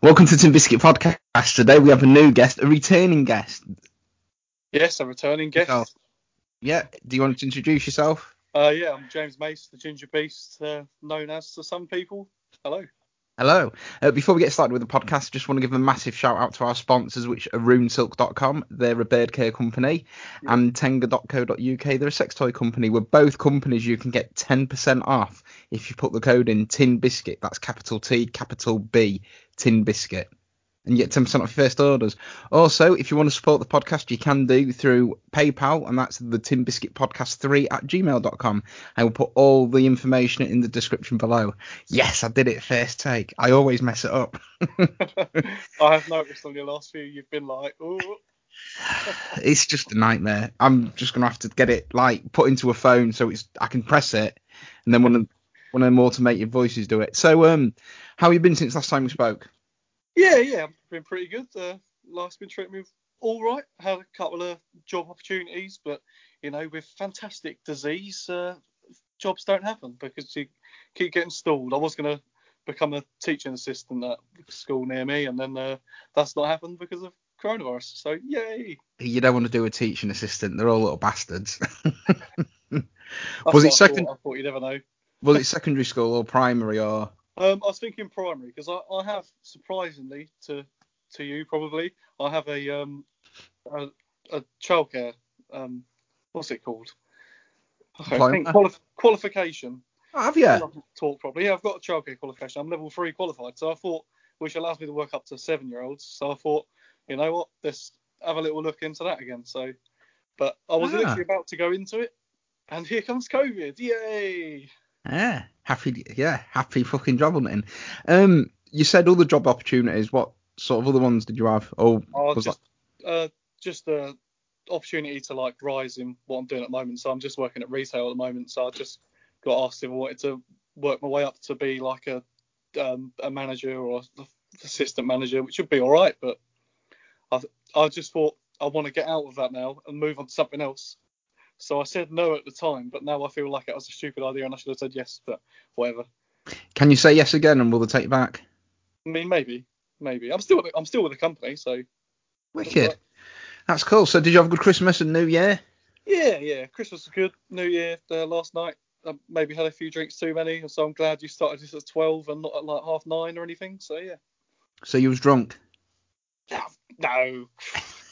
Welcome to Tin Biscuit Podcast. Today we have a new guest, a returning guest. Yes, a returning guest. Oh. Yeah, do you want to introduce yourself? Uh, yeah, I'm James Mace, the Ginger Beast, uh, known as to some people. Hello. Hello. Uh, before we get started with the podcast, just want to give a massive shout out to our sponsors, which are runesilk.com. They're a bird care company, Yeah. and tenga.co.uk. They're a sex toy company. With both companies, you can get 10% off if you put the code in Tin Biscuit. That's capital T, capital B, Tin Biscuit. And you get 10% off your first orders. Also, if you want to support the podcast, you can do through PayPal, and that's the Tin Biscuit Podcast 3 at gmail.com. I will put all the information in the description below. Yes, I did it first take. I always mess it up. I have noticed on your last few you've been like, oh, it's just a nightmare. I'm just gonna have to get it like put into a phone so it's I can press it, and then one of one of them automated voices do it. So um, how have you been since last time we spoke? Yeah, yeah, I've been pretty good. Uh, life's been treating me all right. Had a couple of job opportunities, but you know, with fantastic disease, uh, jobs don't happen because you keep getting stalled. I was gonna become a teaching assistant at a school near me, and then uh, that's not happened because of coronavirus. So yay! You don't want to do a teaching assistant. They're all little bastards. Was it what I second- Thought. I thought you'd never know. Was it secondary school or primary or? Um, I was thinking primary because I, I have surprisingly to to you probably I have a um a, a childcare um what's it called? Okay, I think quali- qualification. Oh, have you? Talk properly. Yeah, I've got a childcare qualification. I'm level three qualified, so I thought which allows me to work up to seven year olds. So I thought, you know what, let's have a little look into that again. So, but I was Ah. literally about to go into it, and here comes COVID. Yay! Yeah, happy. Yeah, happy fucking job hunting. Um, you said other job opportunities. What sort of other ones did you have? Oh, Oh, just uh, just a opportunity to like rise in what I'm doing at the moment. So I'm just working at retail at the moment. So I just got asked if I wanted to work my way up to be like a um, a manager or assistant manager, which would be all right. But I I just thought I want to get out of that now and move on to something else. So I said no at the time, but now I feel like it was a stupid idea and I should have said yes. But whatever. can you say yes again and will they take you back? I mean, maybe, maybe. I'm still I'm still with the company, so Wicked. That's cool. So did you have a good Christmas and New Year? Yeah, yeah. Christmas was good. New Year uh, last night. I maybe had a few drinks too many, so I'm glad you started this at 12 and not at like half nine or anything. So yeah. So you was drunk. No.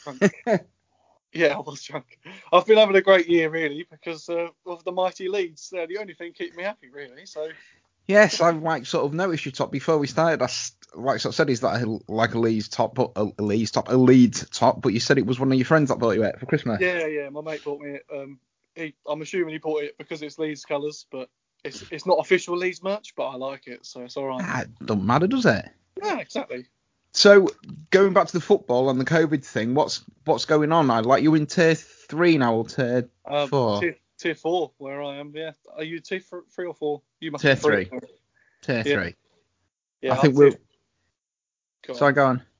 Drunk. yeah, I was drunk. I've been having a great year really because uh, of the mighty Leeds. They're the only thing keeping me happy really. So Yes, I've like sort of noticed your top before we started. I like sort of said is that a, like a Leeds top, but a, a Leeds top, a Leeds top. But you said it was one of your friends that bought you it for Christmas. yeah, yeah. My mate bought me it. Um, he, I'm assuming he bought it because it's Leeds colours, but it's it's not official Leeds merch, but I like it, so it's all right. Ah, it don't matter, does it? Yeah, exactly. So going back to the football and the COVID thing, what's what's going on? I like you in tier three now or tier Um, Four. Tier, tier four, where I am. Yeah. Are you tier three or four? You must Tier be three. tier Yeah. three? Yeah, I I'm think tier- we'll. Sorry, go on.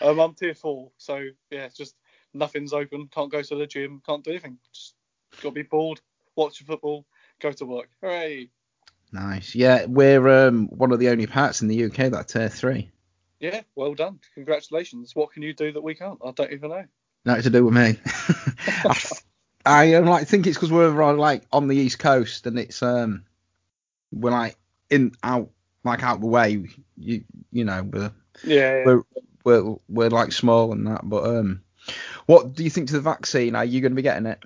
Um, I'm tier four, so yeah, just nothing's open. Can't go to the gym. Can't do anything. Just got to be bored, watch the football, go to work. Hooray! Nice. Yeah, we're um one of the only parts in the UK that tier three. Yeah, well done. Congratulations. What can you do that we can't? I don't even know. Nothing to do with me. I, I um, like think it's because we're uh, like on the east coast and it's um we're like in out like out the way. You you know we're Yeah. yeah. we're we're, we're like small and that. But um, what do you think to the vaccine? Are you going to be getting it?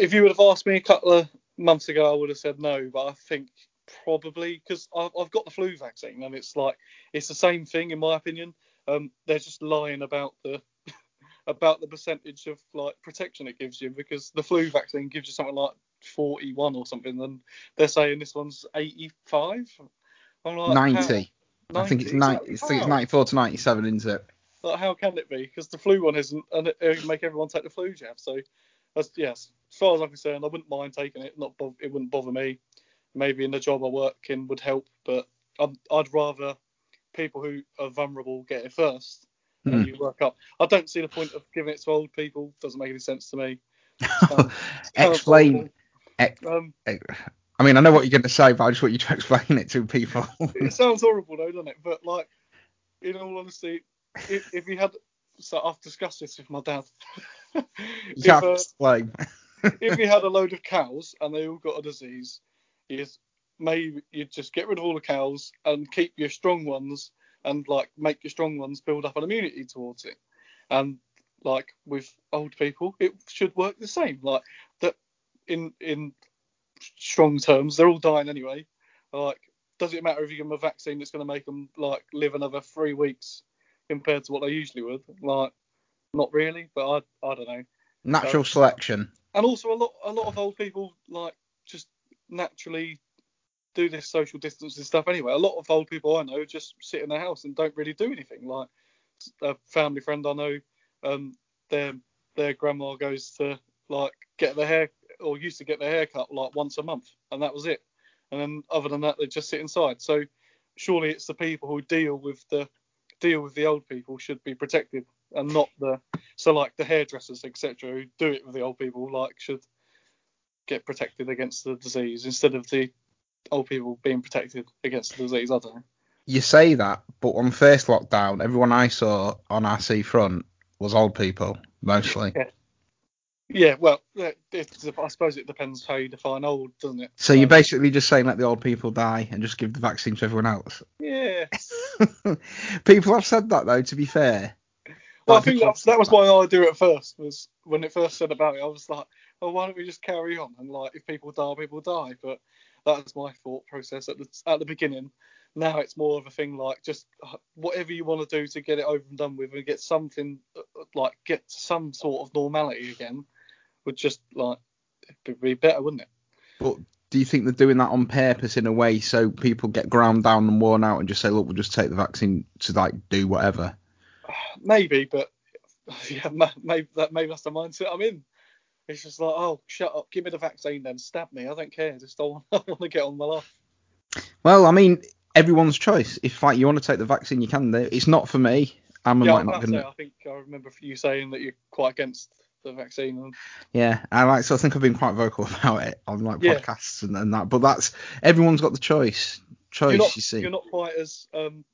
if you would have asked me a couple of months ago, I would have said no. But I think probably because I've, I've got the flu vaccine, and it's like it's the same thing in my opinion. Um, they're just lying about the about the percentage of like protection it gives you because the flu vaccine gives you something like 41 or something, and they're saying this one's 85. I'm like, how- Ninety. I think it's 90? nine. I think it's ninety-four to ninety-seven, isn't it? Like, how can it be? Because the flu one isn't, and it, it make everyone take the flu jab. So, that's, yes, as far as I'm concerned, I wouldn't mind taking it. Not bo- it wouldn't bother me. Maybe in the job I work in would help, but I'd, I'd rather people who are vulnerable get it first, Hmm. and you work up. I don't see the point of giving it to old people. Doesn't make any sense to me. Um, Explain. ex- Um, I mean, I know what you're going to say, but I just want you to explain it to people. it sounds horrible though, doesn't it? But like, in all honesty, if, if you had, so I've discussed this with my dad. if, uh, explain. if you had a load of cows and they all got a disease, is maybe you'd just get rid of all the cows and keep your strong ones and like make your strong ones build up an immunity towards it. And like with old people, it should work the same. Like that in in strong terms, they're all dying anyway. Like, does it matter if you give them a vaccine that's going to make them like live another three weeks compared to what they usually would? Like, not really, but I I don't know. Natural um, selection. And also a lot a lot of old people like naturally do this social distancing stuff anyway. A lot of old people I know just sit in their house and don't really do anything. Like a family friend I know, um, their their grandma goes to like get their hair or used to get their hair cut like once a month, and that was it. And then other than that, they just sit inside. So surely it's the people who deal with the deal with the old people should be protected, and not the so like the hairdressers etc. who do it with the old people like should get protected against the disease instead of the old people being protected against the disease. I don't know. You say that, but on first lockdown, everyone I saw on our seafront was old people, mostly. Yeah. Yeah, well, it, it's, I suppose it depends how you define old, doesn't it? So you're Um, basically just saying let the old people die and just give the vaccine to everyone else. Yeah. people have said that though. To be fair. Well, I think that, that was my idea at first. Was when it first said about it, I was like, oh, why don't we just carry on and like if people die, people die. But that was my thought process at the at the beginning. Now it's more of a thing like just uh, whatever you want to do to get it over and done with and get something uh, like get some sort of normality again would just like be better, wouldn't it? But do you think they're doing that on purpose in a way so people get ground down and worn out and just say, look, we'll just take the vaccine to like do whatever? Maybe, but yeah, maybe that maybe that's the mindset I'm in. It's just like, oh, shut up, give me the vaccine then, stab me, I don't care, just I want, I want to get on my life. Well, I mean, everyone's choice. If like you want to take the vaccine, you can. do. It's not for me. I'm yeah, like not about gonna. I think I remember you saying that you're quite against the vaccine. Yeah, I like. So I think I've been quite vocal about it on like Yeah. podcasts and, and that. But that's everyone's got the choice. Choice, not, you see. you're not quite as um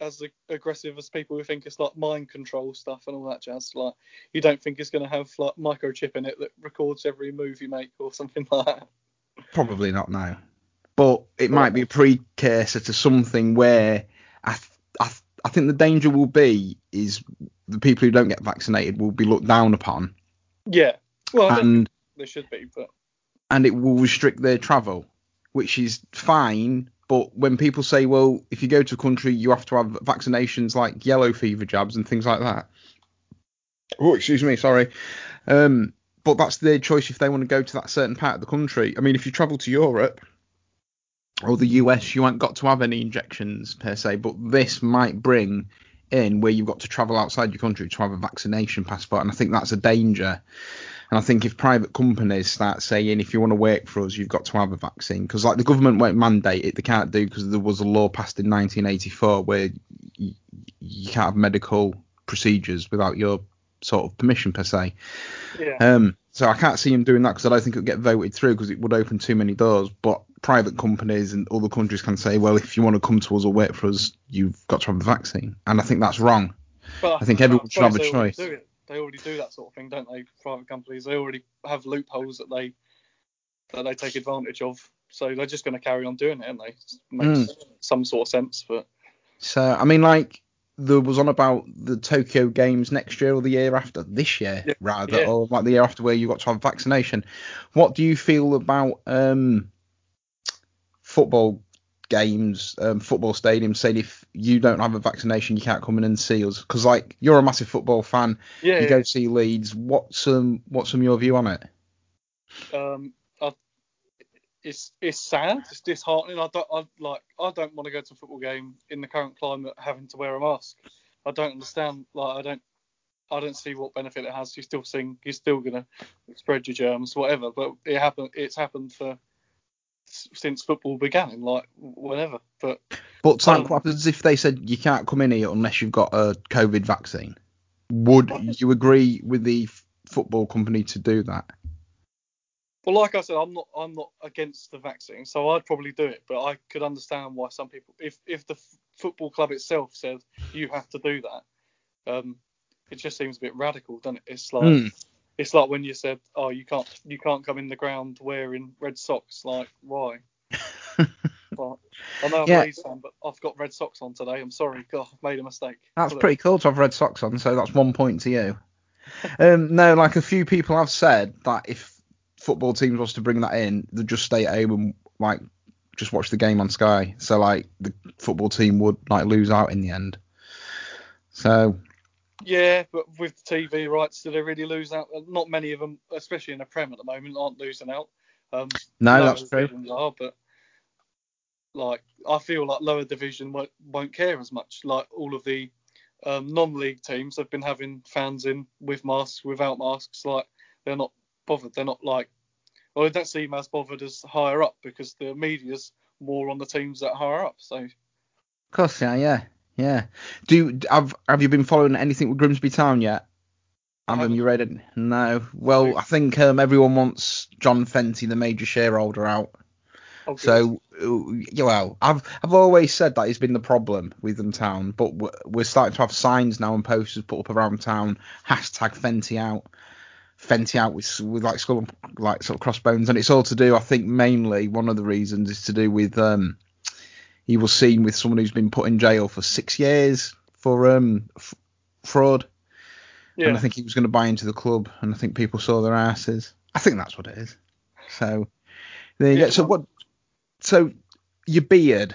as aggressive as people who think it's like mind control stuff and all that jazz. Like you don't think it's going to have like microchip in it that records every move you make or something like that. Probably not now. But it might be a precursor to something where I, th- I, th- I think the danger will be is the people who don't get vaccinated will be looked down upon, Yeah. Well, I and there should be, but and it will restrict their travel, which is fine. But when people say, well, if you go to a country, you have to have vaccinations like yellow fever jabs and things like that. Oh, excuse me, sorry. Um, but that's their choice if they want to go to that certain part of the country. I mean, if you travel to Europe or the US, you ain't got to have any injections per se. But this might bring in where you've got to travel outside your country to have a vaccination passport, and I think that's a danger. And I think if private companies start saying if you want to work for us, you've got to have a vaccine, because like the government won't mandate it, they can't do because there was a law passed in 1984 where y- you can't have medical procedures without your sort of permission per se. yeah. Um, so I can't see him doing that because I don't think it would get voted through because it would open too many doors. But private companies and other countries can say, well, if you want to come to us or work for us, you've got to have the vaccine, and I think that's wrong. I think everyone should have a suppose they already choice. It. They already do that sort of thing, don't they? Private companies, they already have loopholes that they that they take advantage of. So they're just going to carry on doing it, aren't they? Makes Mm. some sort of sense, but So I mean, like there was on about the Tokyo Games next year or the year after, this year Yeah, rather, yeah. or like the year after where you got to have vaccination. What do you feel about um, football games, um, football stadiums saying if you don't have a vaccination, you can't come in and see us? Because like you're a massive football fan, yeah, you yeah. go see Leeds. What's um what's some your view on it? um, I, it's it's sad, it's disheartening. I don't I, like I don't want to go to a football game in the current climate having to wear a mask. I don't understand. Like I don't I don't see what benefit it has. You're still seeing you're still gonna spread your germs, whatever. But it happened. It's happened for since football began, like whenever. But But Um, what happens if they said you can't come in here unless you've got a COVID vaccine? Would you agree with the football company to do that? Well, like I said, I'm not I'm not against the vaccine, so I'd probably do it. But I could understand why some people, if if the f- football club itself said you have to do that, um, it just seems a bit radical, doesn't it? It's like Mm. It's like when you said, oh, you can't you can't come in the ground wearing red socks. Like why? but I know I'm Yeah. a Leeds fan, but I've got red socks on today. I'm sorry, God, I've made a mistake. That's But, uh, pretty cool to have red socks on, so that's one point to you. um, no, like a few people have said that if football teams was to bring that in, they'd just stay at home and like just watch the game on Sky. So like the football team would like lose out in the end. So Yeah, but with the TV rights, do they really lose out? Not many of them, especially in the Prem at the moment, aren't losing out. Um, no, that's true. Are, but like I feel like lower division won't, won't care as much. Like all of the um, non-league teams have been having fans in with masks, without masks. Like they're not bothered. They're not like, well, they don't seem as bothered as higher up because the media's more on the teams that are higher up. So Of course, yeah, yeah, yeah. Do have have you been following anything with Grimsby Town yet? I Haven't you read it? No. Well, I think um, everyone wants John Fenty, the major shareholder, out. oh, good. So, uh, yeah, well, I've I've always said that has been the problem with them town, but we're, we're starting to have signs now and posters put up around town. Hashtag Fenty out, Fenty out with with like skull and, like sort of crossbones, and it's all to do. I think mainly one of the reasons is to do with um he was seen with someone who's been put in jail for six years for um f- fraud, yeah. and I think he was going to buy into the club, and I think people saw their asses. I think that's what it is. So there you Yeah, go. So what? So your beard,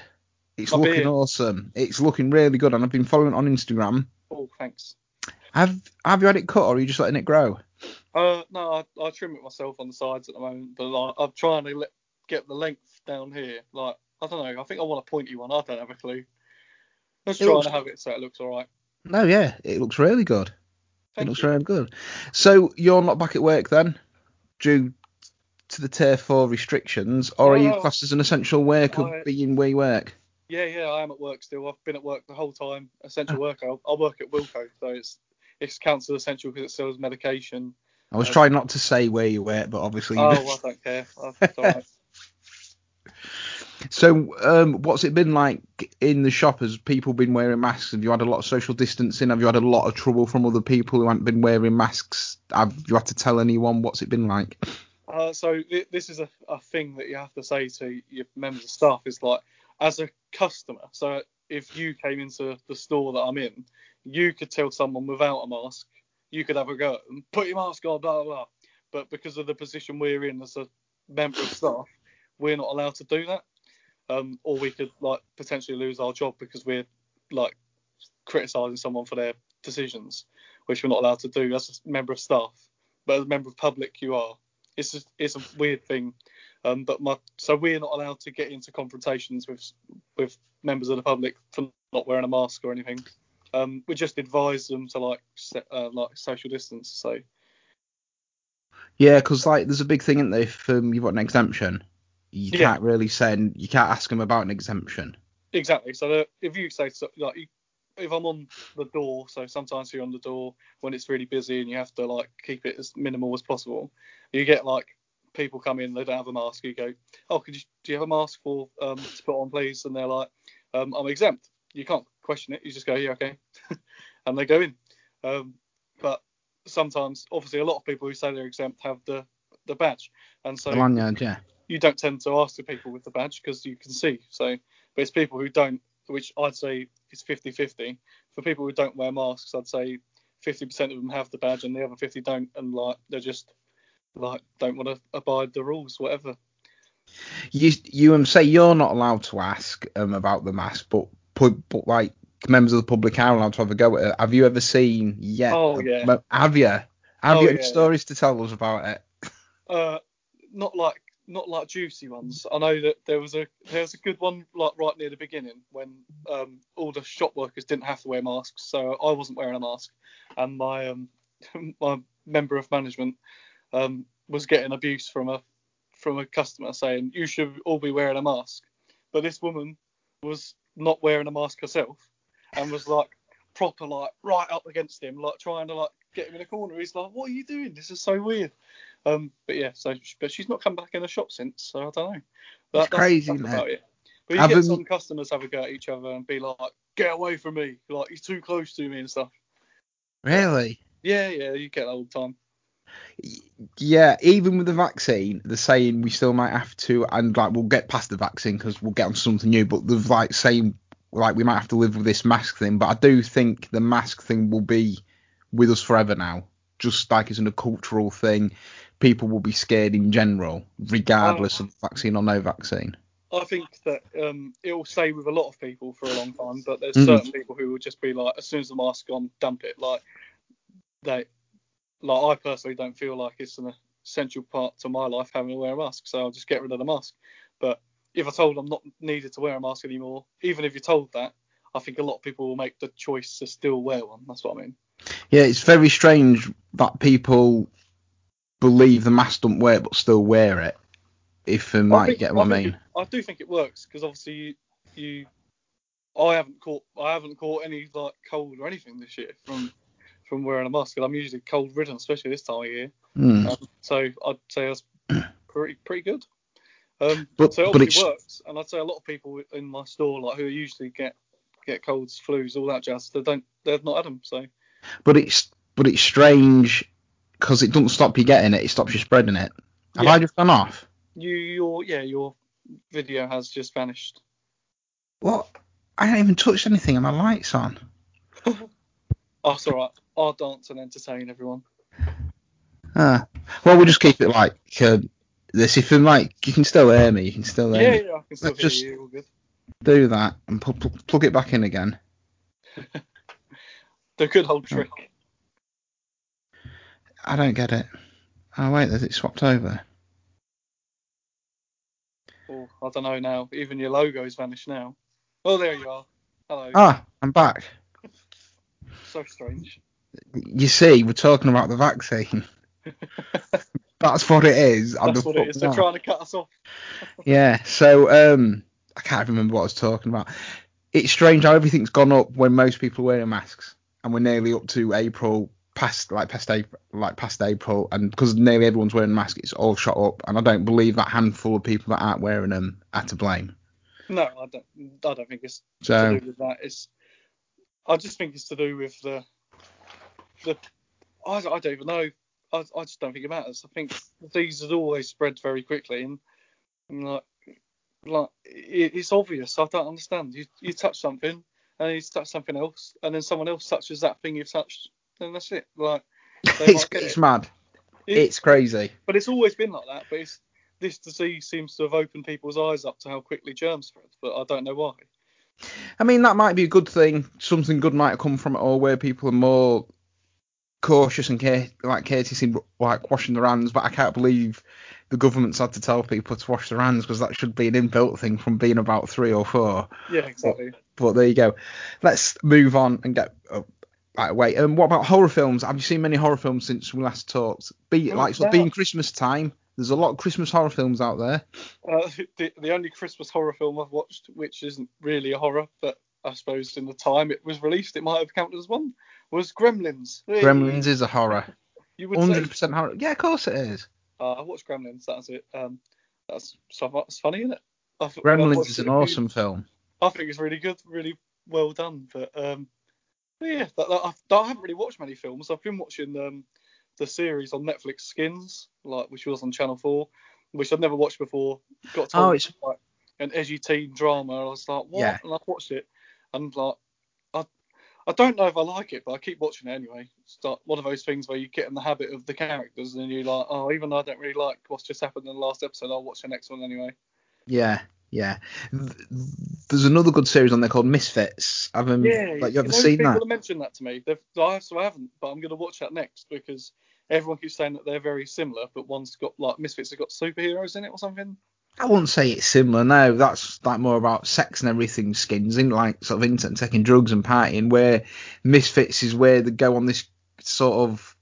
it's My looking beard. awesome. It's looking really good, and I've been following it on Instagram. oh, thanks. Have Have you had it cut, or are you just letting it grow? Uh, no, I, I trim it myself on the sides at the moment, but like, I'm trying to let, get the length down here. Like, I don't know. I think I want a pointy one. I don't have a clue. It try looks- to have it so it looks all right. No, yeah, it looks really good. Thank it looks you. really good. So you're not back at work then, due to the tier four restrictions, or are you No. classed as an essential worker I- being where you work? Yeah, yeah, I am at work still. I've been at work the whole time. Essential Ah. worker. I, I work at Wilko, so it's it's counts as essential because it sells medication. I was Uh, trying not to say where you work, but obviously. you Oh, do. I don't care. All right. So, um, what's it been like in the shop? Has people been wearing masks? Have you had a lot of social distancing? Have you had a lot of trouble from other people who haven't been wearing masks? Have you had to tell anyone? What's it been like? Uh, so th- this is a, a thing that you have to say to your members of staff is like, as a customer. So if you came into the store that I'm in, you could tell someone without a mask, you could have a go them, put your mask on, blah blah blah. But because of the position we're in as a member of staff, we're not allowed to do that. Um, or we could like potentially lose our job because we're like criticising someone for their decisions, which we're not allowed to do as a member of staff. But as a member of public, you are. It's just, it's a weird thing. Um, but my so we're not allowed to get into confrontations with with members of the public for not wearing a mask or anything. Um, we just advise them to like uh, like social distance. So Yeah, because like there's a big thing, isn't there? If um, you've got an exemption, you Yeah. can't really send, you can't ask them about an exemption. exactly. So that if you say so, like you, if I'm on the door, so sometimes you're on the door when it's really busy and you have to like keep it as minimal as possible. You get like people come in, they don't have a mask. You go, oh, could you do you have a mask for um to put on, please? And they're like, um, I'm exempt. You can't question it. You just go, yeah, okay, and they go in. Um, but sometimes, obviously, a lot of people who say they're exempt have the the badge, and so The lanyard, yeah. You don't tend to ask the people with the badge because you can see. So, but it's people who don't, which I'd say is 50-50. For people who don't wear masks, I'd say 50% of them have the badge and the other 50 don't, and like they're just like don't want to abide the rules, whatever. You you um, say you're not allowed to ask um about the mask, but but like members of the public are allowed to have a go at it. Have you ever seen yet? Oh, yeah. Have you? Have Oh, you yeah, stories to tell us about it? Uh, not like not like juicy ones. I know that there was a there was a good one like right near the beginning when um, all the shop workers didn't have to wear masks, so I wasn't wearing a mask, and my um, my member of management um, was getting abuse from a from a customer saying you should all be wearing a mask, but this woman was not wearing a mask herself and was like, proper like right up against him, like trying to like get him in a corner. He's like, "What are you doing? This is so weird." Um, but yeah, so but she's not come back in the shop since, so I don't know. But It's that's- crazy, that's about it. But you get some customers have a go at each other and be like, "Get away from me! Like he's too close to me and stuff." Really? Yeah, yeah, you get that all the time. Yeah, even with the vaccine, they're saying we still might have to, and like we'll get past the vaccine because we'll get on something new. But they're like saying like we might have to live with this mask thing. But I do think the mask thing will be with us forever now, just like it's an, a cultural thing. People will be scared in general, regardless of vaccine or no vaccine. I think that um, it will stay with a lot of people for a long time, but there's Mhm. certain people who will just be like, as soon as the mask's gone, dump it. Like they, like I personally don't feel like it's an essential part to my life having to wear a mask, so I'll just get rid of the mask. But if I told I'm not needed to wear a mask anymore, even if you're told that, I think a lot of people will make the choice to still wear one. That's what I mean. Yeah, it's very strange that people believe the mask don't work but still wear it. If you might think- get what I mean. it- I do think it works because obviously you, you, I haven't caught, I haven't caught any like cold or anything this year from from wearing a mask. And I'm usually cold ridden, especially this time of year. Hmm. Um, so I'd say that's pretty pretty good. Um, But- so it but obviously it's- works, and I'd say a lot of people in my store, like who usually get get colds, flus, all that jazz, they don't, they've not had them. So But it's but it's strange because it doesn't stop you getting it; it stops you spreading it. Have Yeah. I just gone off? you, your, yeah, your video has just vanished. What? I haven't even touched anything, and my lights on. Oh, it's right. I'll dance and entertain everyone. Ah. Well, we'll just keep it like uh, this. If you like, you can still hear me. You can still hear Yeah, me. yeah, I can still Let's hear just- you. All good. Do that and pl- pl- plug it back in again. The good old trick. I don't get it. Oh wait, has it swapped over? Oh, I don't know now. Even your logo's vanished now. Oh, there you are. Hello. Ah, I'm back. So strange. You see, we're talking about the vaccine. That's what it is. That's what it is. They're trying to cut us off. Yeah. So um, I can't even remember what I was talking about. It's strange how everything's gone up when most people are wearing masks, and we're nearly up to April, past like past April, like past April, and because nearly everyone's wearing masks, it's all shot up. And I don't believe that handful of people that aren't wearing them are to blame. No, I don't. I don't think it's So to do with that. It's. I just think it's to do with the. The. I, I don't even know. I, I just don't think it matters. I think these has always spread very quickly, and, and like, like it, it's obvious. I don't understand. You you touch something, and you touch something else, and then someone else touches that thing you've touched, then that's it. Like it's it's it. mad. It- It's crazy. But it's always been like that. But it's this disease seems to have opened people's eyes up to how quickly germs spread. But I don't know why. I mean, that might be a good thing. Something good might have come from it or where people are more cautious and care, like courteous in like washing their hands. But I can't believe the government's had to tell people to wash their hands because that should be an inbuilt thing from being about three or four. Yeah, exactly. But there you go. Let's move on and get. Oh, right, wait. Um, what about horror films? Have you seen many horror films since we last talked? Be Oh, like of no. being Christmas time. There's a lot of Christmas horror films out there. Uh, the, the only Christmas horror film I've watched, which isn't really a horror, but I suppose in the time it was released, it might have counted as one, was Gremlins. Hey, Gremlins is a horror. You would say. 100% horror. Yeah, of course it is. Uh, I watched Gremlins. That's it. Um, that's so that's funny, isn't it? Th- Gremlins is an awesome film. I think it's really good, really well done. But um, yeah, that, that, I, I haven't really watched many films. I've been watching um, the series on Netflix, Skins, like which was on Channel Four, which I've never watched before. Got told Oh, it's like an edgy teen drama. I was like, what? Yeah. And I watched it, and like, I don't know if I like it, but I keep watching it anyway. It's like one of those things where you get in the habit of the characters, and you're like, oh, even though I don't really like what's just happened in the last episode, I'll watch the next one anyway. Yeah, yeah. There's another good series on there called Misfits. Have um, Yeah, like you ever seen people that? have mentioned that to me. They've, I, so I haven't, but I'm going to watch that next because everyone keeps saying that they're very similar, but one's got like Misfits have got superheroes in it or something. I wouldn't say it's similar. No, that's like more about sex and everything. Skins in like sort of internet, taking drugs and partying. Where Misfits is where they go on this sort of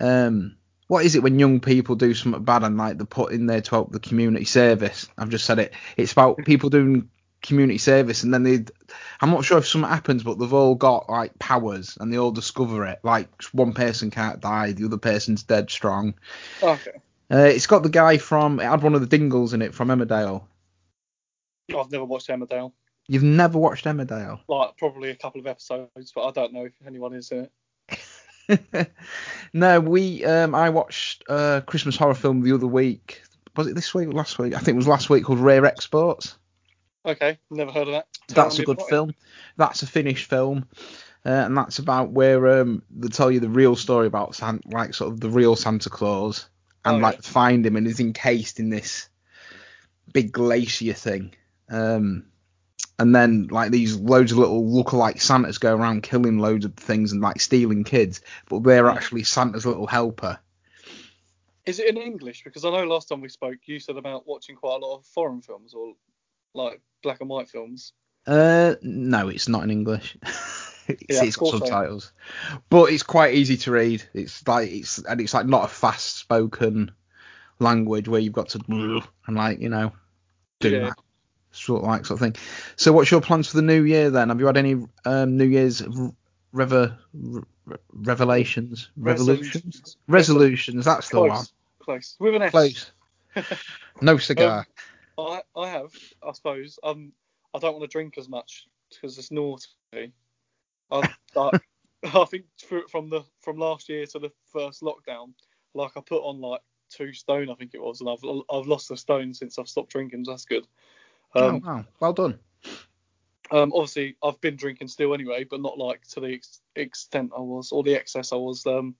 um. What is it when young people do something bad and like they put in there to help the community service? I've just said it. It's about people doing community service, and then they, I'm not sure if something happens, but they've all got like powers, and they all discover it. Like one person can't die, the other person's dead strong. Okay. Uh, it's got the guy from. It had one of the Dingles in it from Emmerdale. I've never watched Emmerdale. You've never watched Emmerdale? Like probably a couple of episodes, but I don't know if anyone is in it. no, we. Um, I watched a Christmas horror film the other week. Was it this week or last week? I think it was last week called Rare Exports. Okay, never heard of that. Tell That's a good about it. film. That's a Finnish film. Uh, and that's about where um, they tell you the real story about San- like sort of the real Santa Claus and Oh, like yeah. find him and he's encased in this big glacier thing. Um, and then like these loads of little lookalike Santas go around killing loads of things and like stealing kids, but they're actually Santa's little helper. Is it in English? Because I know last time we spoke, you said about watching quite a lot of foreign films or like black and white films. Uh, no, it's not in English. it's, Yeah, it's got subtitles, but it's quite easy to read. It's like it's and it's like not a fast spoken language where you've got to and like you know do Yeah. that sort of like sort of thing. So, what's your plans for the new year then? Have you had any um, New Year's rever, re- revelations, revolutions, Resolutions. resolutions? That's the one. Close. Close. With an S. Close. No cigar. I, I have, I suppose. Um, I don't want to drink as much because it's naughty. I, I, I think from the from last year to the first lockdown, like I put on like two stone, I think it was, and I've I've lost a stone since I've stopped drinking. So that's good. Um, oh wow, well done. um, obviously I've been drinking still anyway, but not like to the ex- extent I was or the excess I was. Um,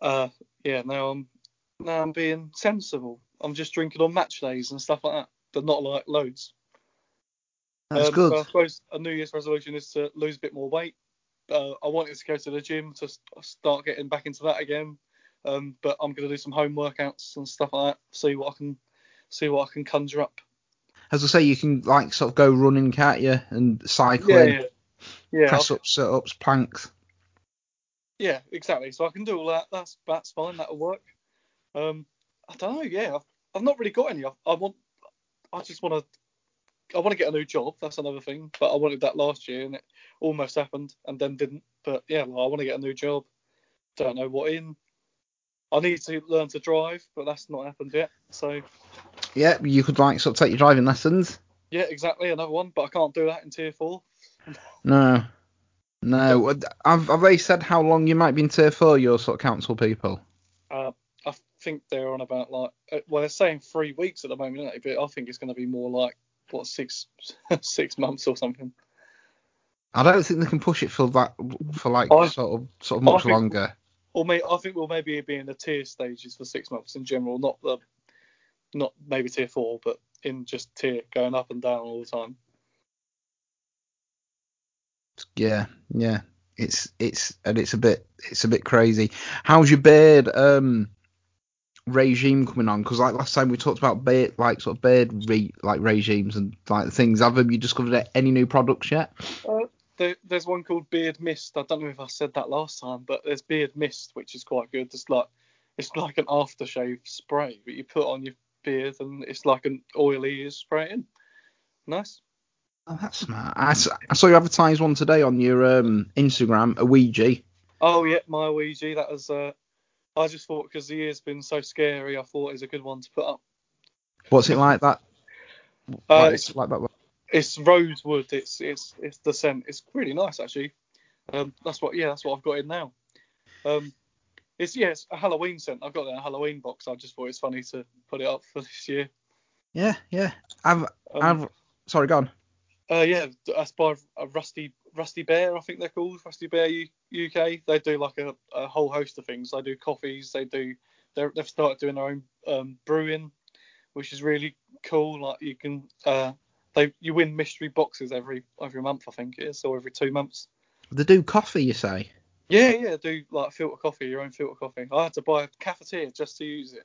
uh, yeah, now I'm now I'm being sensible. I'm just drinking on match days and stuff like that, but not like loads. That's Um, good. So I suppose a New Year's resolution is to lose a bit more weight. Uh, I wanted to go to the gym to start getting back into that again, um, but I'm going to do some home workouts and stuff like that. See what I can see what I can conjure up. As I say, you can like sort of go running, can't you? And Yeah, cycling, yeah, yeah, press I'll- ups, sit ups, planks. yeah, exactly. So I can do all that. That's that's fine. That'll work. Um, I don't know. Yeah, I've, I've not really got any. I, I want. I just want to. I want to get a new job. That's another thing. But I wanted that last year, and it almost happened, and then didn't. But yeah, well, I want to get a new job. Don't know what in. I need to learn to drive, but that's not happened yet. So Yeah, you could like sort of take your driving lessons. yeah, exactly another one. But I can't do that in tier four. No, no. Have, have they said how long you might be in tier four? Your sort of council people. Uh, I think they're on about like uh, well, they're saying three weeks at the moment, aren't they? but I think it's going to be more like what six six months or something. I don't think they can push it for that for like I- sort of sort of much think- longer. Or may, I think we'll maybe be in the tier stages for six months in general, not the not maybe tier four, but in just tier going up and down all the time. Yeah, yeah. It's it's and it's a bit it's a bit crazy. How's your beard um regime coming on? Because like last time we talked about beard like sort of beard re, like regimes and like things. Have you discovered any new products yet? Uh, there, there's one called Beard Mist. I don't know if I said that last time, but there's Beard Mist, which is quite good. It's like it's like an aftershave spray, but you put on your beard and it's like an oily you spray in. Nice. Oh, that's smart. I, I saw you advertise one today on your um Instagram, a Ouija. Oh yeah, my Ouija. That was. Uh, I just thought because the year's been so scary, I thought it's a good one to put up. What's it like that? Uh, Like- it's like that. it's rosewood. It's it's it's the scent. It's really nice actually. Um, that's what yeah, that's what I've got in now. Um, it's yeah, it's a Halloween scent. I've got it in a Halloween box. I just thought it's funny to put it up for this year. Yeah, yeah. I've Um, I've sorry, go on. uh, yeah, that's by a Rusty Rusty Bear. I think they're called Rusty Bear U- UK. They do like a, a whole host of things. They do coffees. They do. They've started doing their own um, brewing, which is really cool. Like you can. Uh, they you win mystery boxes every every month. I think it is, or every two months. They do coffee, you say? Yeah, yeah, do like filter coffee, your own filter coffee. I had to buy a cafetiere just to use it.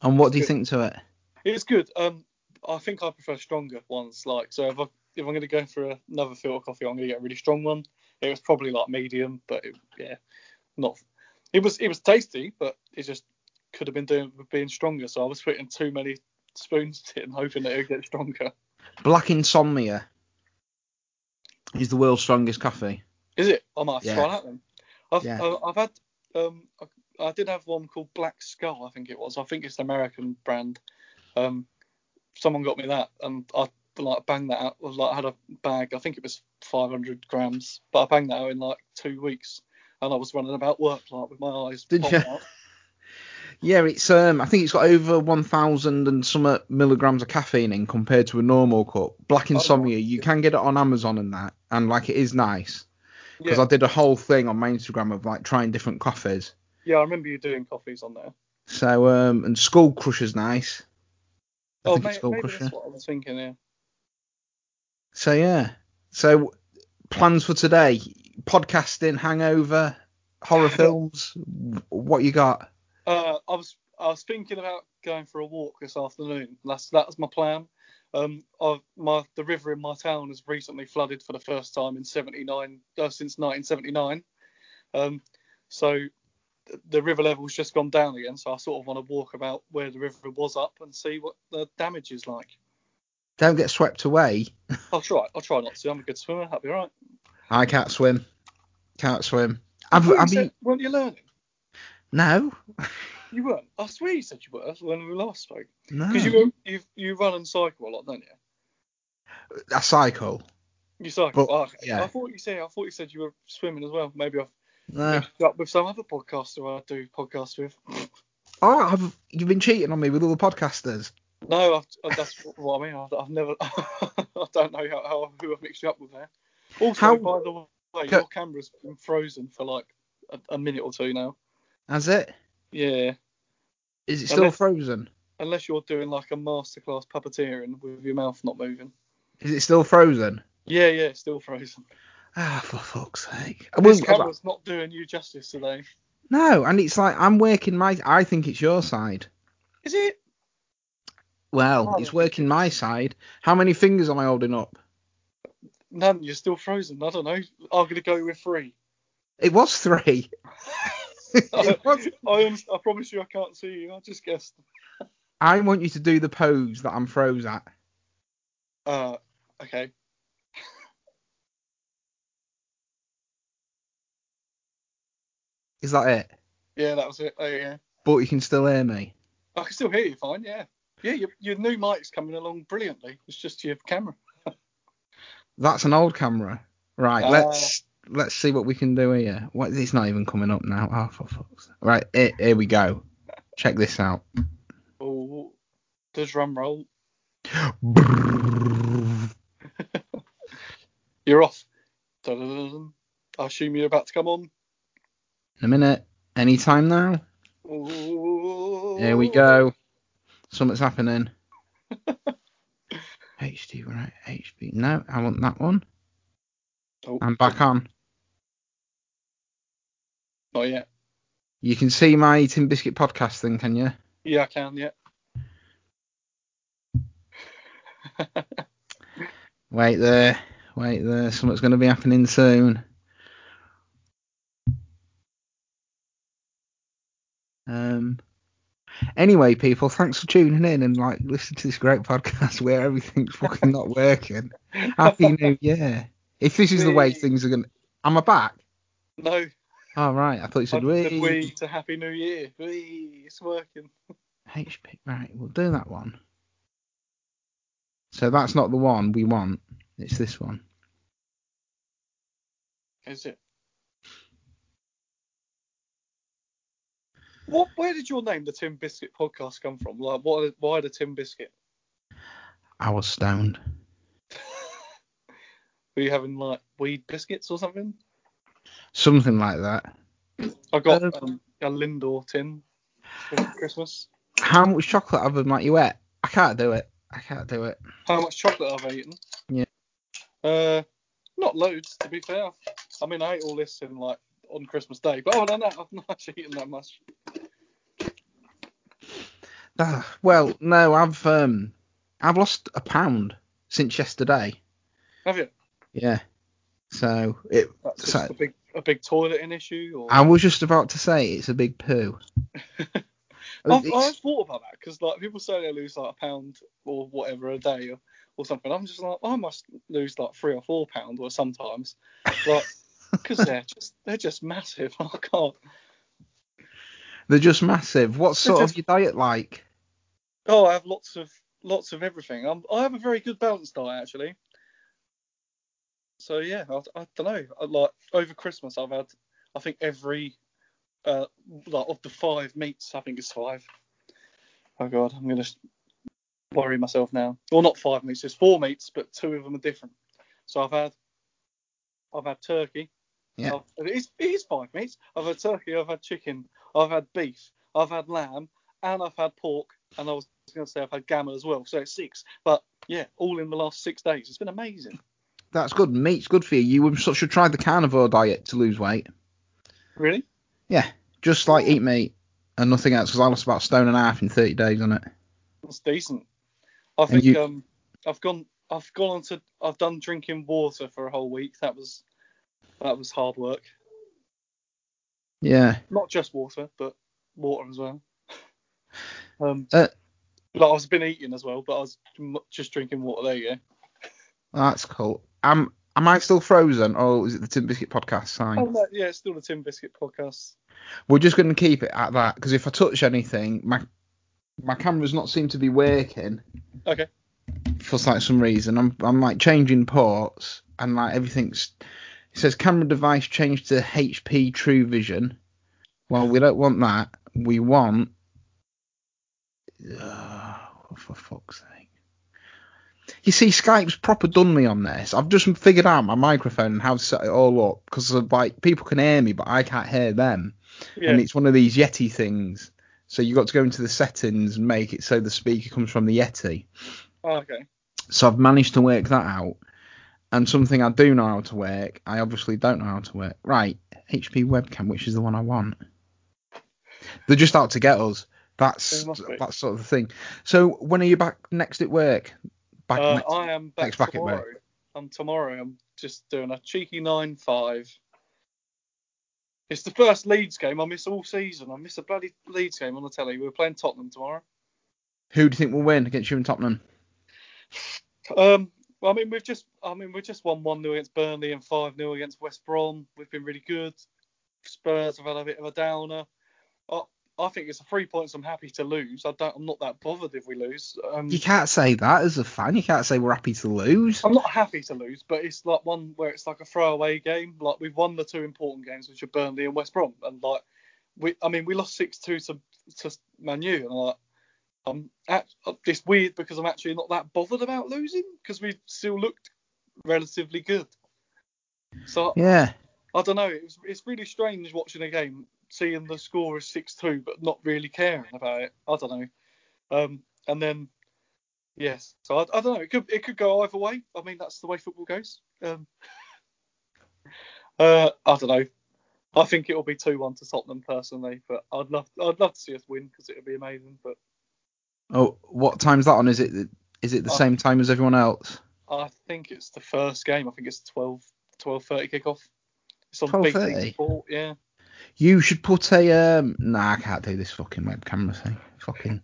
And what do you Good. think to it? It's good. Um, I think I prefer stronger ones. Like, so if I if I'm gonna go for another filter coffee, I'm gonna get a really strong one. It was probably like medium, but it, yeah, not. It was it was tasty, but it just could have been doing with being stronger. So I was putting too many spoons in, hoping that it would get stronger. Black Insomnia is the world's strongest coffee. Is it? I might have to Yeah. try that then. I've Yeah. uh, I've had um I, I did have one called Black Skull. I think it was. I think it's an American brand. Um, someone got me that, and I like banged that out. I like I had a bag. I think it was 500 grams, but I banged that out in like two weeks, and I was running about work like with my eyes. Did you? Out. Yeah, it's um I think it's got over 1,000 and some milligrams of caffeine in compared to a normal cup. Black Insomnia, you can get it on Amazon and that, and like it is nice because Yeah, I did a whole thing on my Instagram of like trying different coffees. yeah, I remember you doing coffees on there. So um and Skull Crusher's nice. I oh, think may, it's Skull maybe Crusher. that's what I was thinking. Yeah. So yeah. So plans for today: podcasting, hangover, horror films. What you got? Uh, I was I was thinking about going for a walk this afternoon. That's that was my plan. Um, I've, my the river in my town has recently flooded for the first time in 79 uh, since 1979. Um, so th- the river level's just gone down again. So I sort of want to walk about where the river was up and see what the damage is like. Don't get swept away. I'll try. I'll try not to. I'm a good swimmer. That'll be all right. I can't swim. Can't swim. Have, Well, you have said- you? weren't you learning? No. You weren't. I swear you said you were when we last spoke. No. Because you you you run and cycle a lot, don't you? A cycle. You cycle. But, oh, okay. yeah. I thought you said I thought you said you were swimming as well. Maybe I've No. up with some other podcaster I do podcasts with. Oh, have you've been cheating on me with other podcasters? No, I've, that's what I mean. I've, I've never. I don't know how, how who I've mixed you up with there. Also, How- by the way, Ca- your camera's been frozen for like a, a minute or two now. Has it? Yeah, Is it still Unless- frozen? unless you're doing like a masterclass puppeteering with your mouth not moving. Is it still frozen? Yeah, yeah, it's still frozen. Ah, for fuck's sake. This Well, camera's not doing you justice today. no, and it's like I'm working my. I think it's your side. Is it? Well, Oh, it's working my side. How many fingers am I holding up? None. You're still frozen. I don't know. I'm gonna go with three. It was three. it was. I, I promise you, I can't see you. I just guessed. I want you to do the pose that I'm froze at. Uh, okay. Is that it? Yeah, that was it. Oh, yeah. But you can still hear me. I can still hear you fine. Yeah. Yeah, your, your new mic's coming along brilliantly. It's just your camera. That's an old camera. Right, Ah. let's let's see what we can do here. What? It's not even coming up now. Oh, for fuck's. Right, here, here we go. Check this out. Oh, the drum roll. You're off. Dun-dun-dun. I assume you're about to come on. In a minute. Any time now. Ooh. Here we go. Something's happening. HD, right? HB. No, I want that one. Oh, I'm back on. Not yet. You can see my Eating Biscuit podcast thing, can you? Yeah, I can. Yeah. Wait there. Wait there. Something's going to be happening soon. Um. Anyway, people, thanks for tuning in and like listening to this great podcast where everything's fucking not working. Happy New Year. If this is the way things are going, to... am I back? No. All right. I thought you said we. we to Happy New Year. We, it's working. HP. Right, we'll do that one. So that's not the one we want. It's this one. Is it? What? Where did your name, the Tin Biscuit podcast, come from? Like, what? Why the Tin Biscuit? I was stoned. Were you having like weed biscuits or something? Something like that. I got Um, um, a Lindor tin for Christmas. How much chocolate have I like you ate? I can't do it. I can't do it. How much chocolate have I eaten? Yeah. Uh, not loads to be fair. I mean, I ate all this in like on Christmas Day, but other than that, I've not actually eaten that much. Ah, well, no, I've um, I've lost a pound since yesterday. Have you? Yeah. So it. That's So- a big a big toileting issue, or I was just about to say it's a big poo. I've, I've thought about that because like people say they lose like a pound or whatever a day, or, or something. I'm just like, I must lose like three or four pounds, or sometimes, like, because they're just they're just massive. I can't. They're just massive. What's They're sort just- of your diet like? Oh, I have lots of lots of everything. I'm, I have a very good balanced diet actually. So yeah, I, I don't know. I, like over Christmas, I've had I think every uh like of the five meats, I think it's five. Oh god, I'm gonna worry myself now. Well, not five meats, there's four meats, but two of them are different. So I've had I've had turkey. Yeah. I've- it is it is five meats. I've had turkey. I've had chicken. I've had beef. I've had lamb, and I've had pork. And I was going to say I've had gamma as well. So it's six. But yeah, all in the last six days. It's been amazing. That's good. Meat's good for you. You should should try the carnivore diet to lose weight. Really? Yeah, just like eat meat and nothing else. Because I lost about a stone and a half in 30 days on it. That's decent. I think you- um I've gone I've gone on to I've done drinking water for a whole week. That was that was hard work. Yeah. Not just water, but water as well. Um, Uh, like I was been eating as well, but I was just drinking water. There you go. That's cool. Am am I still frozen, or is it the Tin Biscuit podcast sign? Oh no, yeah, it's still the Tin Biscuit podcast. We're just going to keep it at that because if I touch anything, my my camera's not seem to be working Okay. for like some reason. I'm I'm like changing ports and like everything's. It says camera device changed to HP True Vision. Well, we don't want that. We want. Uh, for fuck's sake. You see, Skype's proper done me on this. I've just figured out my microphone and how to set it all up because like people can hear me, but I can't hear them Yeah. and it's one of these Yeti things. So you got to go into the settings and make it so the speaker comes from the Yeti. Oh, okay. So I've managed to work that out. And something I do know how to work, I obviously don't know how to work. Right, HP webcam, which is the one I want. They're just out to get us. That's They must be. that's sort of the thing. So when are you back next at work? Back Uh, next. I am back next back at tomorrow. work. I'm tomorrow. I'm just doing a cheeky nine five. It's the first Leeds game I miss all season. I miss a bloody Leeds game on the telly. We're playing Tottenham tomorrow. Who do you think will win against you and Tottenham? Um, well, I mean, we've just, I mean, we've just won one 0 against Burnley and five 0 against West Brom. We've been really good. Spurs have had a bit of a downer. I, I think it's a three points. I'm happy to lose. I don't. I'm not that bothered if we lose. Um, You can't say that as a fan. You can't say we're happy to lose. I'm not happy to lose, but it's like one where it's like a throwaway game. Like we've won the two important games, which are Burnley and West Brom, and like we, I mean, we lost six two to to Man U, and like I'm at, it's weird because I'm actually not that bothered about losing because we still looked relatively good. So Yeah. I don't know. It's it's really strange watching a game, seeing the score is six two, but not really caring about it. I don't know. Um, and then yes, so I, I don't know. It could it could go either way. I mean, that's the way football goes. Um, uh, I don't know. I think it'll be two one to Tottenham personally, but I'd love I'd love to see us win because it would be amazing. But Oh, what time's that on? Is it is it the Oh. same time as everyone else? I think it's the first game. I think it's 12 12:30 kickoff. It's on 12:30? BT Sport. Yeah. You should put a um. Nah, I can't do this fucking web camera thing. Fucking.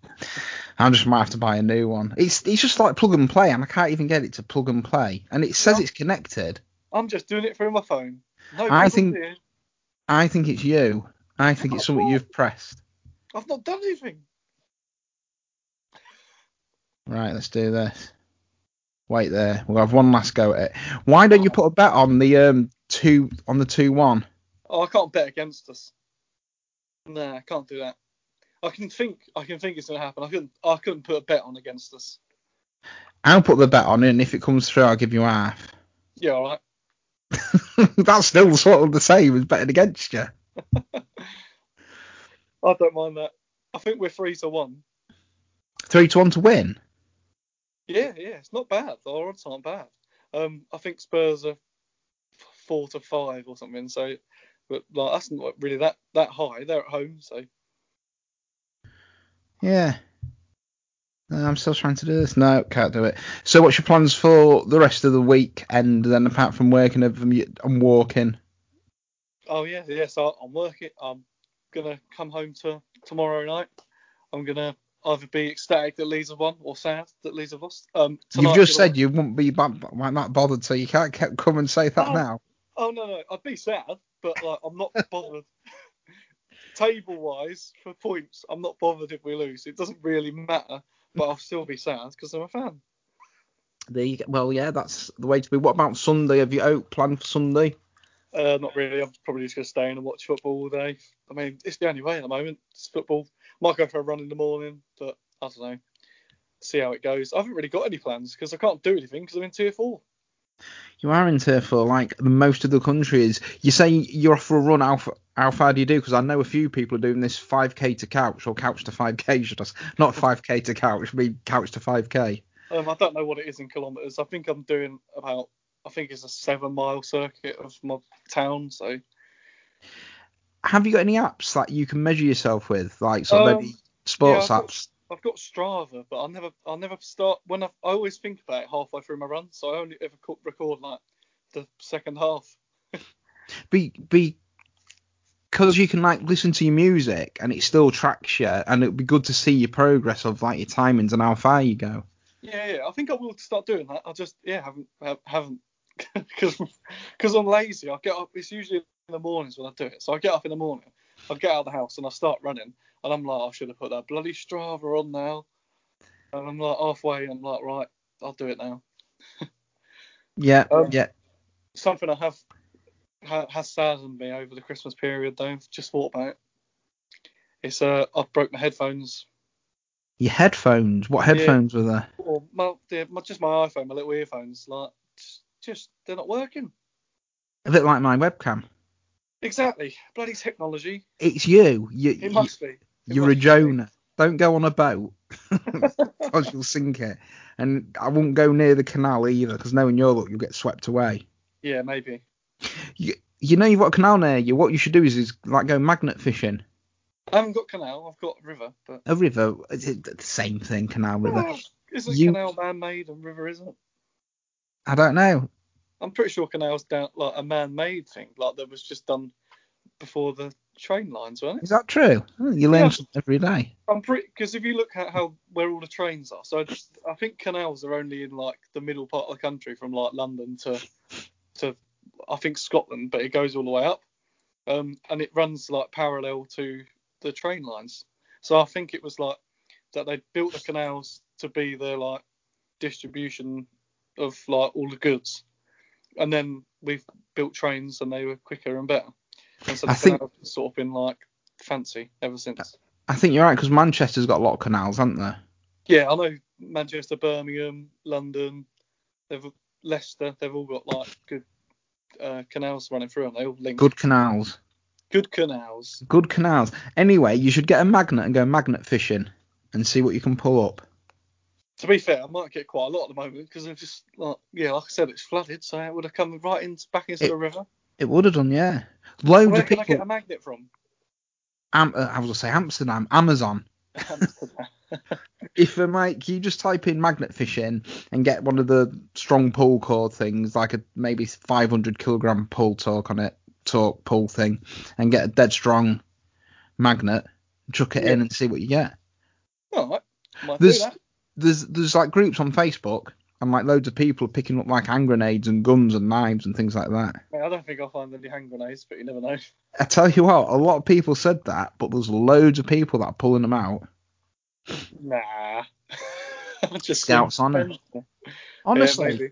I'm just might have to buy a new one. It's it's just like plug and play, and I can't even get it to plug and play. And it says Well- it's connected. I'm just doing it through my phone. No I think- here. I think it's you. I think it's something you've pressed. I've not done anything. Right, let's do this. Wait there. We'll have one last go at it. Why don't you put a bet on the um two on the two one? Oh, I can't bet against us. Nah, I can't do that. I can think. I can think it's gonna happen. I couldn't. I couldn't put a bet on against us. I'll put the bet on, and if it comes through, I'll give you half. Yeah, all right. That's still sort of the same as betting against you. I don't mind that. I think we're three to one. Three to one to win. Yeah, yeah, it's not bad. The odds aren't bad. Um, I think Spurs are four to five or something. So, but like that's not really that that high. They're at home, so Yeah. I'm still trying to do this. No, can't do it. So, what's your plans for the rest of the week? And then, apart from working over them, you- and walking. Oh yeah, yeah. So I'm working. I'm gonna come home to tomorrow night. I'm gonna either be ecstatic that Leeds have won or sad that Leeds have lost. Um, You've just said you wouldn't be that bothered, so you can't come and say that Oh. now. Oh no, no, I'd be sad, but like I'm not bothered. Table wise, for points, I'm not bothered if we lose. It doesn't really matter, but I'll still be sad because I'm a fan. There you go. Well, yeah, that's the way to be. What about Sunday? Have you out planned for Sunday? Uh, not really. I'm probably just gonna stay in and watch football all day. I mean, it's the only way at the moment. It's football. Might go for a run in the morning, but I don't know. See how it goes. I haven't really got any plans because I can't do anything because I'm in tier four. You are in tier four, like most of the country is. You say you're off for a run. How, how far do you do? Because I know a few people are doing this 5k to couch or couch to 5k. Should I? Not 5k to couch, be couch to 5k. Um, I don't know what it is in kilometres. I think I'm doing about. I think it's a seven mile circuit of my town. So Have you got any apps that you can measure yourself with, like sort of Um, sports yeah, apps? I've got Strava, but I never, I never start when I, I always think about it halfway through my run, so I only ever co- record like the second half. Be be because you can like listen to your music and it still tracks you, and it'd be good to see your progress of like your timings and how far you go. Yeah, yeah, I think I will start doing that. I just, yeah, haven't, haven't, because because I'm lazy. I get up. It's usually in the mornings when I do it. So I get up in the morning, I get out of the house and I start running, and I'm like, I should have put that bloody Strava on now. And I'm like halfway, I'm like, right, I'll do it now. Yeah, Um, yeah. something I have ha, has saddened me over the Christmas period though. Just thought about it. It's uh, I've broke my headphones. Your headphones. What Yeah. headphones were there? Or my, the, my just my iPhone, my little earphones. Like, just, just they're not working. A bit like my webcam. Exactly, bloody technology. It's you. You, It must be. It you're a. Jonah. Don't go on a boat because you'll sink it. And I won't go near the canal either because knowing your luck, you'll get swept away. Yeah, maybe. You, you know you've got a canal near you. What you should do is, is like go magnet fishing. I haven't got canal. I've got river, but A river, the same thing, canal river. Oh, isn't You- canal man-made and river isn't? I don't know. I'm pretty sure canal's down like a man-made thing, like that was just done before the train lines, wasn't it? Is that true? Oh, You learn Yeah. every day. I'm pretty because if you look at how where all the trains are, so I, just, I think canals are only in like the middle part of the country, from like London to to I think Scotland, but it goes all the way up, um, and it runs like parallel to the train lines. So I think it was like that they built the canals to be their like distribution of like all the goods, and then we've built trains and they were quicker and better. I think- have sort of been like fancy ever since. I think you're right because Manchester's got a lot of canals, haven't they? Yeah, I know Manchester, Birmingham, London, they've Leicester, they've all got like good uh, canals running through them. They all link. Good canals. Good canals. Good canals. Anyway, you should get a magnet and go magnet fishing and see what you can pull up. To be fair, I might get quite a lot at the moment because I've just like yeah, like I said, it's flooded, so it would have come right in back into It- the river. It would have done, yeah. Loads Where of can I get people. a magnet from? Am, uh, I was gonna say Amsterdam, Amazon. If uh, Mike, you just type in magnet fishing and get one of the strong pull cord things, like a maybe 500 kilogram pull torque on it, torque pull thing, and get a dead strong magnet, chuck it in and see what you get. All right, might There's- do that. There's there's like groups on Facebook and like loads of people are picking up like hand grenades and guns and knives and things like that. Mate, I don't think I'll find any hand grenades, but you never know. I tell you what, a lot of people said that, but there's loads of people that are pulling them out. Nah. just Scouts on it. Yeah, Honestly, maybe.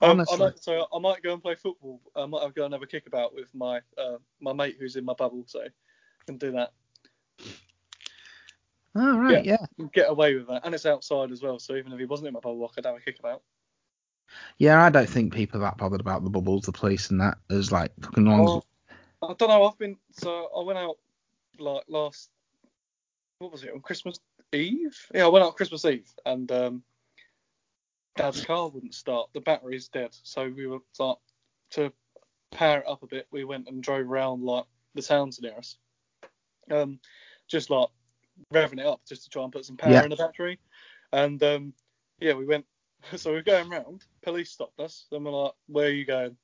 Um, I honestly. might, so I might go and play football. I might go and have a kickabout with my uh, my mate who's in my bubble, so I can do that. All right, yeah. Get away with that, and it's outside as well. So even if he wasn't in my bubble, I could have a kickabout. Yeah, I don't think people are that bothered about the bubbles, the police, and that. As like fucking long as I don't know. I've been so I went out like last what was it on Christmas Eve? Yeah, I went out Christmas Eve, and um, Dad's car wouldn't start. The battery's dead, so we were like to power it up a bit. We went and drove around like the towns near us, um, just like revving it up just to try and put some power Yeah. in the battery. And um, yeah, we went. So we're going round. Police stopped us. Then we're like, "Where are you going?"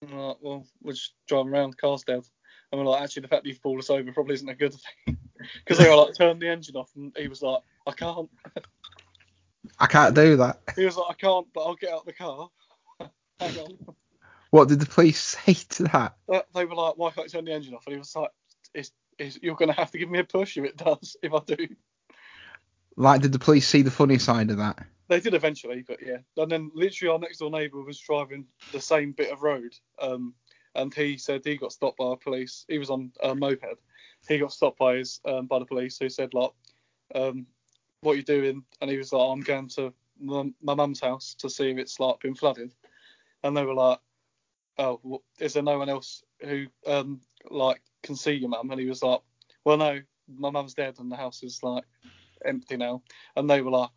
And we're like, "Well, we're just driving around, car's dead." And we're like, "Actually, the fact that you've pulled us over probably isn't a good thing." because they were like turn the engine off, and he was like, I can't. I can't do that. He was like, I can't, but I'll get out the car. Hang on. What did the police say to that? They- They were like, why can't you turn the engine off? And he was like, it's, it's, you're going to have to give me a push if it does, if I do. Like, did the police see the funny side of that? They did eventually, but yeah. And then literally our next door neighbour was driving the same bit of road, um, and he said he got stopped by police. He was on a moped. He got stopped by his um, by the police who said like, um, "What are you doing?" And he was like, "I'm going to my my mum's house to see if it's like been flooded." And they were like, "Oh, well, is there no one else who um like can see your mum?" And he was like, "Well, no, my mum's dead and the house is like empty now." And they were like,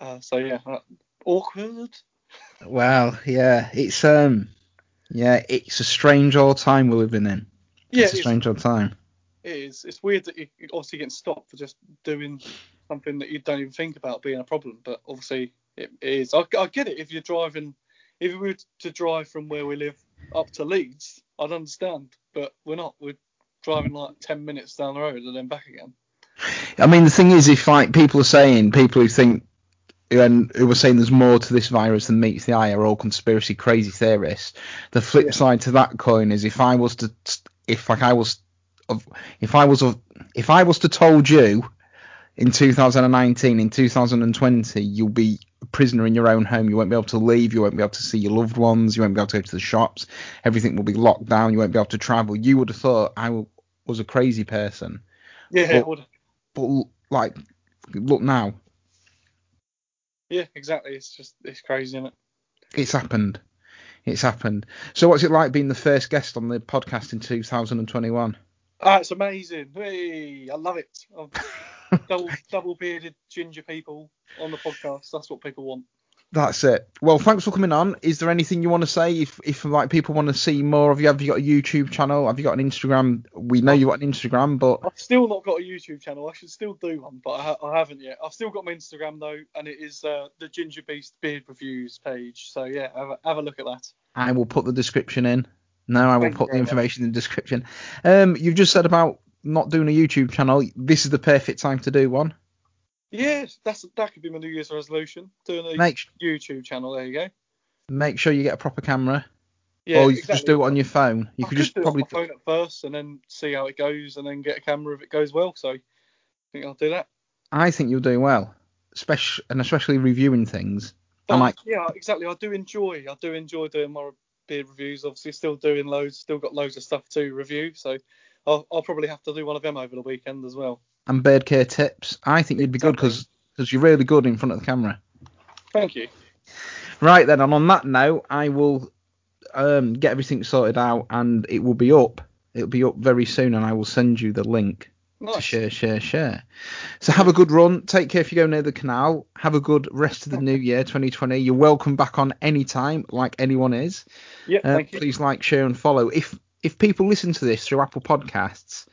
uh, "So yeah, uh, awkward." Well, yeah, it's um, yeah, it's a strange old time we're living in. Yeah, it's a it's, strange old time. it is. It's weird that you you're obviously getting stopped for just doing something that you don't even think about being a problem, but obviously it, it is. I, I get it if you're driving. If we were to drive from where we live up to Leeds, I'd understand, but we're not. We're driving like 10 minutes down the road and then back again. I mean, the thing is, if like people are saying, people who think and who are saying there's more to this virus than meets the eye are all conspiracy crazy theorists. The flip Yeah. side to that coin is if I was to, if like I was, if I was, of- if I was to told you in 2019, in 2020, you'll be prisoner in your own home. You won't be able to leave. You won't be able to see your loved ones. You won't be able to go to the shops. Everything will be locked down. You won't be able to travel. You would have thought I was a crazy person. Yeah, Well- it would- But l- like, look now, yeah, exactly. It's just it's crazy, isn't it? it's happened. It's happened. So what's it like being the first guest on the podcast in 2021? Ah, it's amazing. Hey, I love it. Double double bearded ginger people on the podcast. That's what people want. That's it. Well, thanks for coming on. Is there anything you want to say? If if like people want to see more of you, have you got a YouTube channel? Have you got an Instagram? We know you've got an Instagram, but I've still not got a YouTube channel. I should still do one, but I, ha- I haven't yet. I've still got my Instagram though, and it is uh, the Ginger Beast Beard Reviews page. So yeah, have a, have a look at that. I will put the description in. No, I will Thank put the information in the description. Um, you've just said about not doing a YouTube channel. This is the perfect time to do one. Yes, that's that could be my New Year's resolution. Doing a Make YouTube channel. There you go. make sure you get a proper camera, Yeah, or you can exactly. just do it on your phone. You I could could just do probably it on my phone at first, and then see how it goes, and then get a camera if it goes well. So I think I'll do that. I think you'll do well, especially and especially reviewing things. But, might- Yeah, exactly. I do enjoy. I do enjoy doing my beer reviews. Obviously, still doing loads. Still got loads of stuff to review. So I'll, I'll probably have to do one of them over the weekend as well. And bird care tips. I think you'd be good because you're really good in front of the camera. Thank you. Right then, and on that note, I will um, get everything sorted out, and it will be up. It'll be up very soon, and I will send you the link to share, share, share. So have a good run. Take care if you go near the canal. Have a good rest of the new year, 2020. You're welcome back on any time, like anyone is. Yeah, Uh, thank you. please like, share, and follow. If if people listen to this through Apple Podcasts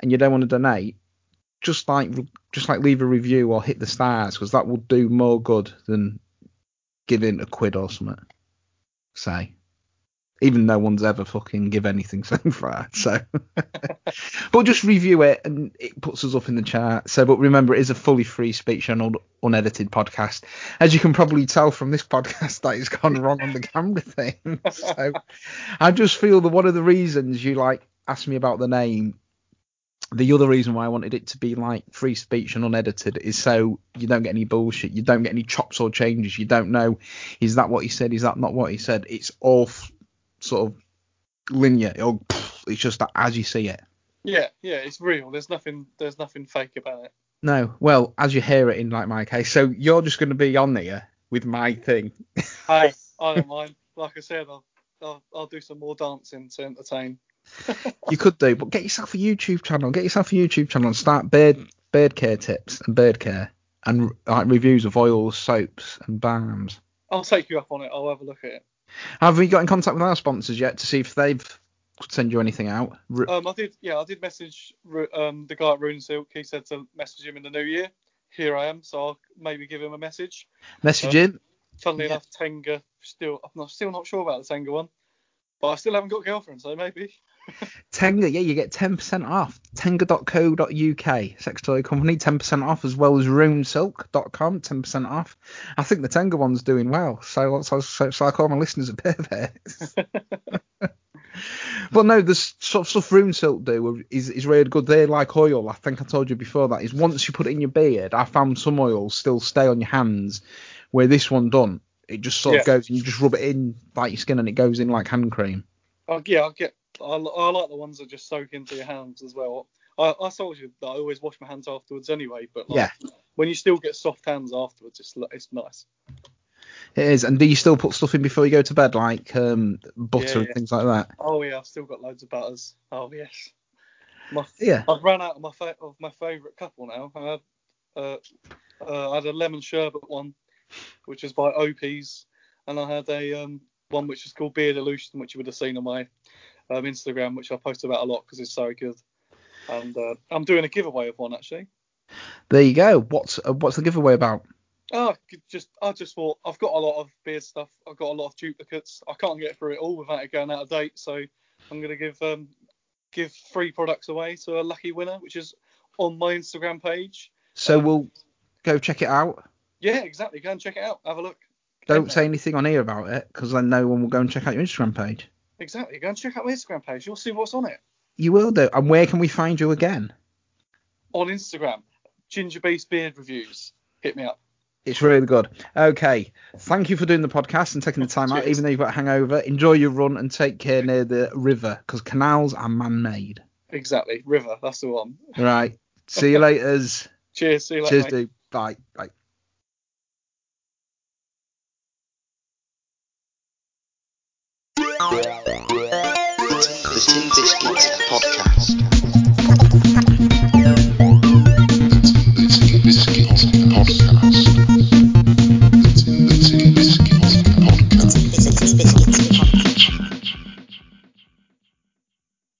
and you don't want to donate, just like just like leave a review or hit the stars because that will do more good than giving a quid or something. Say, even no one's ever fucking give anything so far. So, but just review it and it puts us up in the chart. So, but remember, it is a fully free speech and un- unedited podcast. As you can probably tell from this podcast, that it's gone wrong on the camera thing. so, I just feel that one of the reasons you like asked me about the name, the other reason why I wanted it to be like free speech and unedited is so you don't get any bullshit, you don't get any chops or changes, you don't know is that what he said, is that not what he said. It's all f- sort of linear. Oh, It'll, it's just that as you see it. Yeah, yeah, it's real. There's nothing. There's nothing fake about it. No, well, as you hear it in like my case, so you're just going to be on there with my thing. Hey, I don't mind. Like I said, I'll, I'll I'll do some more dancing to entertain. You could do, but get yourself a YouTube channel. Get yourself a YouTube channel and start bird bird care tips and bird care and like reviews of oils, soaps, and balms. I'll take you up on it. I'll have a look at it. Have we got in contact with our sponsors yet to see if they've send you anything out? Um, I did. Yeah, I did message um the guy at Rune Silk. He said to message him in the new year. Here I am. So I'll maybe give him a message. message in. Funnily Yeah. enough, Tenga still. I'm not, still not sure about the Tenga one, but I still haven't got a girlfriend. So maybe. Tenga, yeah, you get 10% off. Tenga.co.uk, sex toy company, 10% off, as well as runesilk.com, 10% off. I think the Tenga one's doing well, so, so, so, so I call my listeners a perverts. but no, the sort of stuff Rune Silk do is, is really good. They like oil. I think I told you before that. Is once you put it in your beard, I found some oils still stay on your hands, where this one don't. It just sort Yeah. of goes and you just rub it in like your skin and it goes in like hand cream. Oh, yeah, I'll get. I, I like the ones that just soak into your hands as well. I, I told you that I always wash my hands afterwards anyway, but like, when you still get soft hands afterwards, it's it's nice. It is. And do you still put stuff in before you go to bed, like um, butter Yeah, and things like that? Oh yeah, I've still got loads of butters. Oh yes. My, Yeah. I've run out of my fa- of my favourite couple now. I had uh, uh, I had a lemon sherbet one, which is by OPs, and I had a um, one which is called Beard Illusion, which you would have seen on my um, Instagram, which I post about a lot because it's so good. And uh, I'm doing a giveaway of one actually. There you go. What's uh, what's the giveaway about? Oh, I just I just thought I've got a lot of beard stuff. I've got a lot of duplicates. I can't get through it all without it going out of date. So I'm gonna give um give three products away to a lucky winner, which is on my Instagram page. So Um, we'll go check it out. Yeah, exactly. Go and check it out. Have a look. Don't say anything on here about it, because then no one will go and check out your Instagram page. Exactly. Go and check out my Instagram page. You'll see what's on it. You will do. And where can we find you again? On Instagram, Ginger Beast Beard Reviews. Hit me up. It's really good. Okay. Thank you for doing the podcast and taking the time out, even though you've got a hangover. Enjoy your run and take care near the river, because canals are man-made. Exactly. River. That's the one. Right. See you later. Cheers. See you later. Cheers, mate. dude. Bye. Bye. The Tin Biscuits Podcast. The Tin Biscuits Podcast.